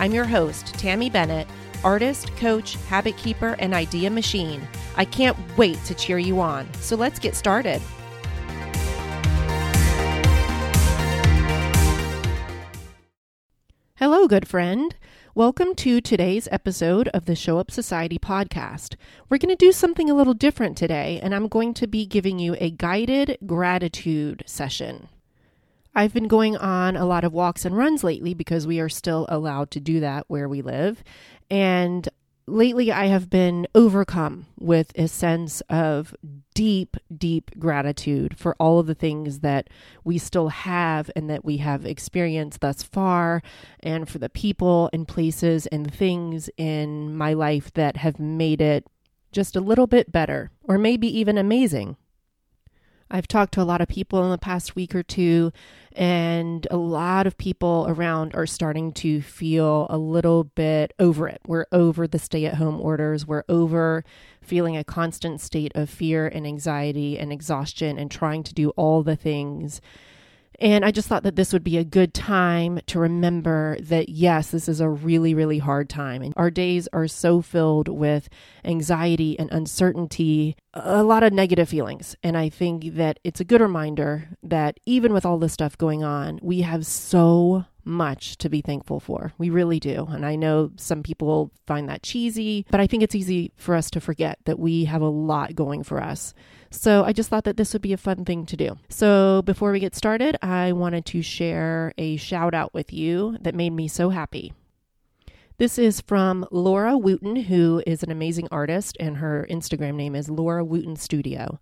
I'm your host, Tammie Bennett, artist, coach, habit keeper, and idea machine. I can't wait to cheer you on. So let's get started. Hello, good friend. Welcome to today's episode of the Show Up Society podcast. We're going to do something a little different today, and I'm going to be giving you a guided gratitude session. I've been going on a lot of walks and runs lately because we are still allowed to do that where we live. And lately I have been overcome with a sense of deep, deep gratitude for all of the things that we still have and that we have experienced thus far, and for the people and places and things in my life that have made it just a little bit better, or maybe even amazing. I've talked to a lot of people in the past week or two, and a lot of people around are starting to feel a little bit over it. We're over the stay at home orders. We're over feeling a constant state of fear and anxiety and exhaustion and trying to do all the things and I just thought that this would be a good time to remember that, yes, this is a really, really hard time. And our days are so filled with anxiety and uncertainty, a lot of negative feelings. And I think that it's a good reminder that even with all this stuff going on, we have so much to be thankful for. We really do. And I know some people find that cheesy, but I think it's easy for us to forget that we have a lot going for us. So I just thought that this would be a fun thing to do. So before we get started, I wanted to share a shout out with you that made me so happy. This is from Laura Wooten, who is an amazing artist, and her Instagram name is Laura Wooten Studio.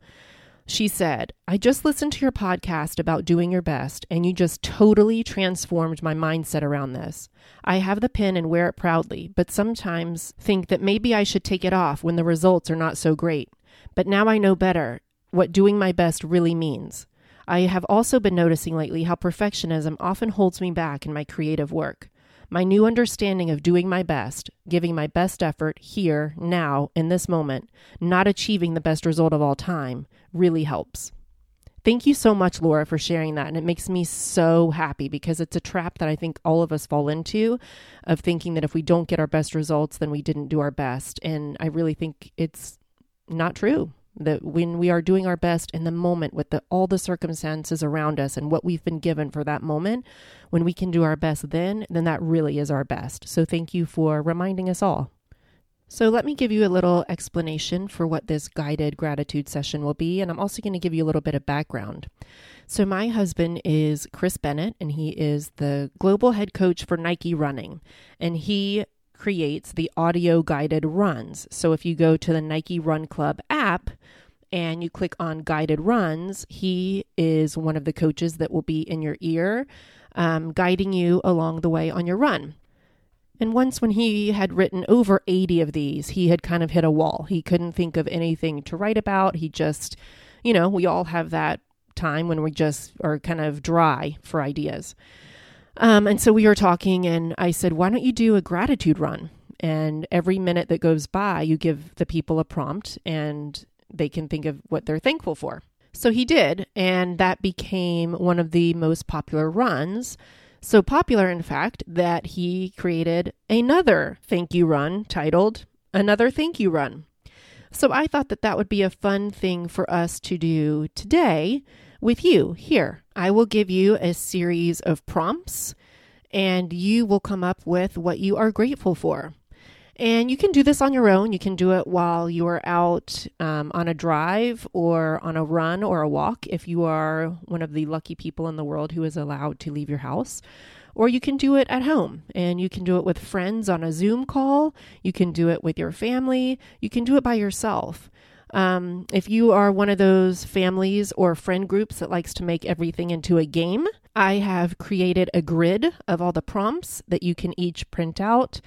She said, I just listened to your podcast about doing your best, and you just totally transformed my mindset around this. I have the pin and wear it proudly, but sometimes think that maybe I should take it off when the results are not so great. But now I know better what doing my best really means. I have also been noticing lately how perfectionism often holds me back in my creative work. My new understanding of doing my best, giving my best effort here, now, in this moment, not achieving the best result of all time, really helps. Thank you so much, Laura, for sharing that. And it makes me so happy because it's a trap that I think all of us fall into of thinking that if we don't get our best results, then we didn't do our best. And I really think it's not true that when we are doing our best in the moment with the, all the circumstances around us and what we've been given for that moment when we can do our best then then that really is our best. So thank you for reminding us all. So let me give you a little explanation for what this guided gratitude session will be and i'm also going to give you a little bit of background. So my husband is chris bennett and he is the global head coach for nike running and he creates the audio guided runs. So if you go to the Nike Run Club app and you click on guided runs, he is one of the coaches that will be in your ear, um, guiding you along the way on your run. And once, when he had written over 80 of these, he had kind of hit a wall. He couldn't think of anything to write about. He just, you know, we all have that time when we just are kind of dry for ideas. Um, and so we were talking, and I said, Why don't you do a gratitude run? And every minute that goes by, you give the people a prompt and they can think of what they're thankful for. So he did, and that became one of the most popular runs. So popular, in fact, that he created another thank you run titled Another Thank You Run. So I thought that that would be a fun thing for us to do today with you here. I will give you a series of prompts and you will come up with what you are grateful for. And you can do this on your own. You can do it while you are out um, on a drive or on a run or a walk if you are one of the lucky people in the world who is allowed to leave your house. Or you can do it at home and you can do it with friends on a Zoom call. You can do it with your family. You can do it by yourself. Um, if you are one of those families or friend groups that likes to make everything into a game, I have created a grid of all the prompts that you can each print out,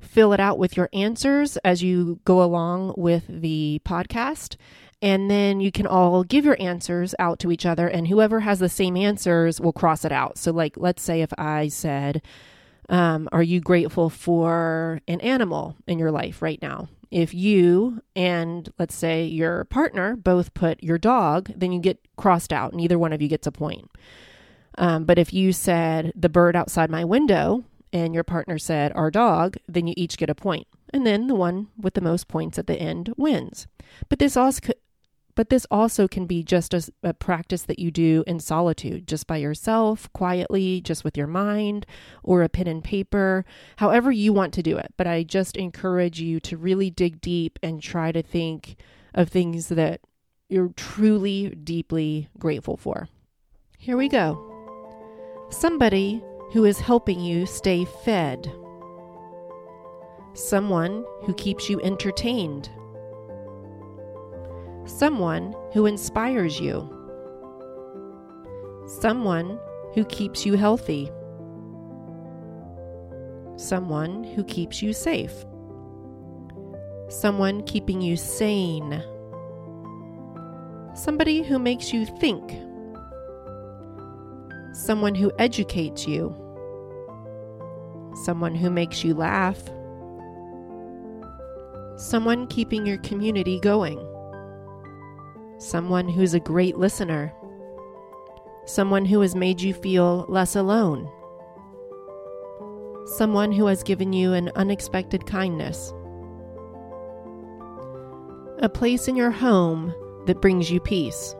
fill it out with your answers as you go along with the podcast. And then you can all give your answers out to each other, and whoever has the same answers will cross it out. So, like, let's say if I said, um, Are you grateful for an animal in your life right now? If you and let's say your partner both put your dog, then you get crossed out, and one of you gets a point. Um, but if you said the bird outside my window and your partner said our dog, then you each get a point. And then the one with the most points at the end wins. But this also but this also can be just a, a, practice that you do in solitude, just by yourself, quietly, just with your mind or a pen and paper, however you want to do it. But I just encourage you to really dig deep and try to think of things that you're truly, deeply grateful for. Here we go. Somebody who is helping you stay fed. Someone who keeps you entertained. Someone who inspires you. Someone who keeps you healthy. Someone who keeps you safe. Someone keeping you sane. Somebody who makes you think someone who educates you, someone who makes you laugh, someone keeping your community going, someone who's a great listener, someone who has made you feel less alone, someone who has given you an unexpected kindness, a place in your home that brings you peace.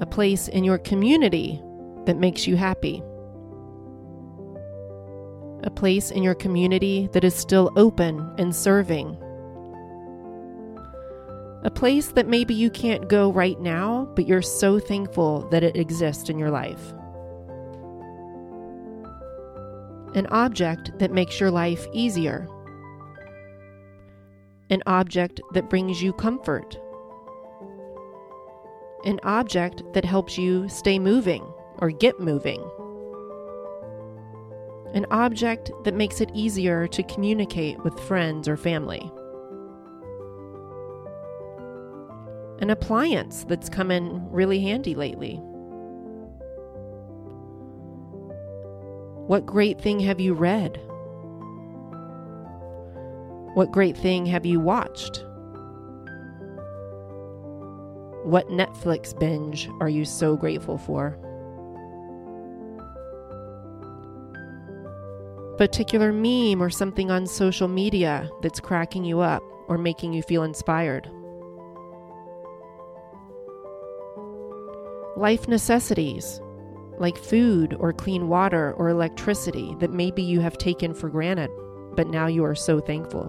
A place in your community that makes you happy, a place in your community that is still open and serving, a place that maybe you can't go right now, but you're so thankful that it exists in your life. An object that makes your life easier. An object that brings you comfort an object that helps you stay moving or get moving. An object that makes it easier to communicate with friends or family. An appliance that's come in really handy lately. What great thing have you read? What great thing have you watched? What Netflix binge are you so grateful for? Particular meme or something on social media that's cracking you up or making you feel inspired. Life necessities like food or clean water or electricity that maybe you have taken for granted, but now you are so thankful.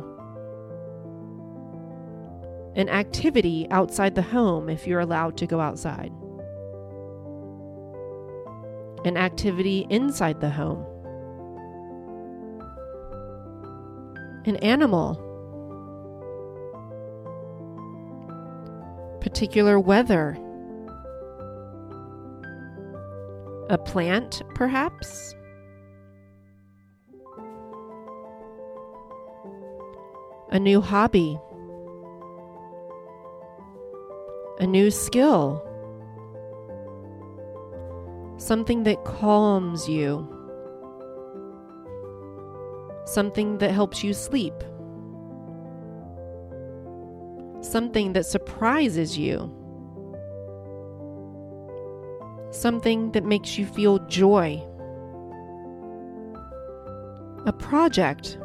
An activity outside the home if you're allowed to go outside, an activity inside the home, an animal, particular weather, a plant, perhaps. A new hobby. a new skill, something that calms you, something that helps you sleep, something that surprises you, something that makes you feel joy, a project.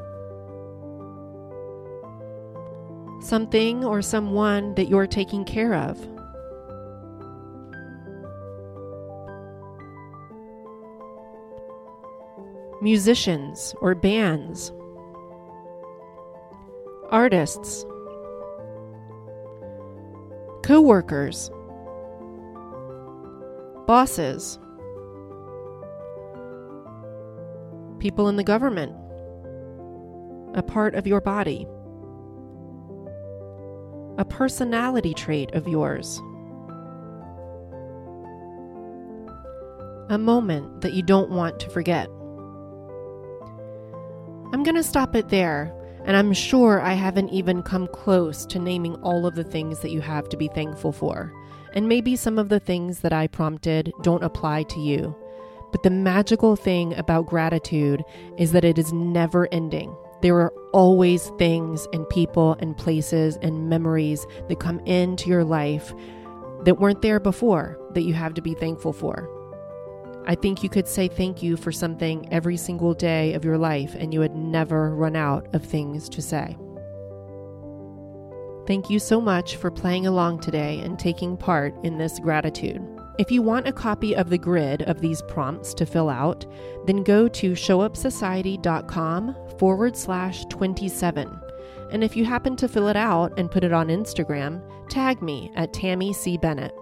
Something or someone that you're taking care of. Musicians or bands, artists, co workers, bosses, people in the government, a part of your body a personality trait of yours. A moment that you don't want to forget. I'm going to stop it there. And I'm sure I haven't even come close to naming all of the things that you have to be thankful for. And maybe some of the things that I prompted don't apply to you. But the magical thing about gratitude is that it is never ending. There are always things and people and places and memories that come into your life that weren't there before that you have to be thankful for. I think you could say thank you for something every single day of your life and you would never run out of things to say. Thank you so much for playing along today and taking part in this gratitude. If you want a copy of the grid of these prompts to fill out, then go to showupsociety.com forward slash 27. And if you happen to fill it out and put it on Instagram, tag me at Tammie C. Bennett.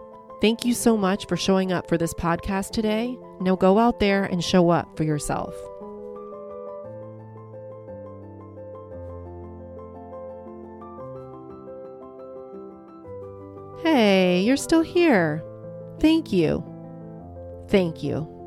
Thank you so much for showing up for this podcast today. Now go out there and show up for yourself. Hey, you're still here. Thank you. Thank you.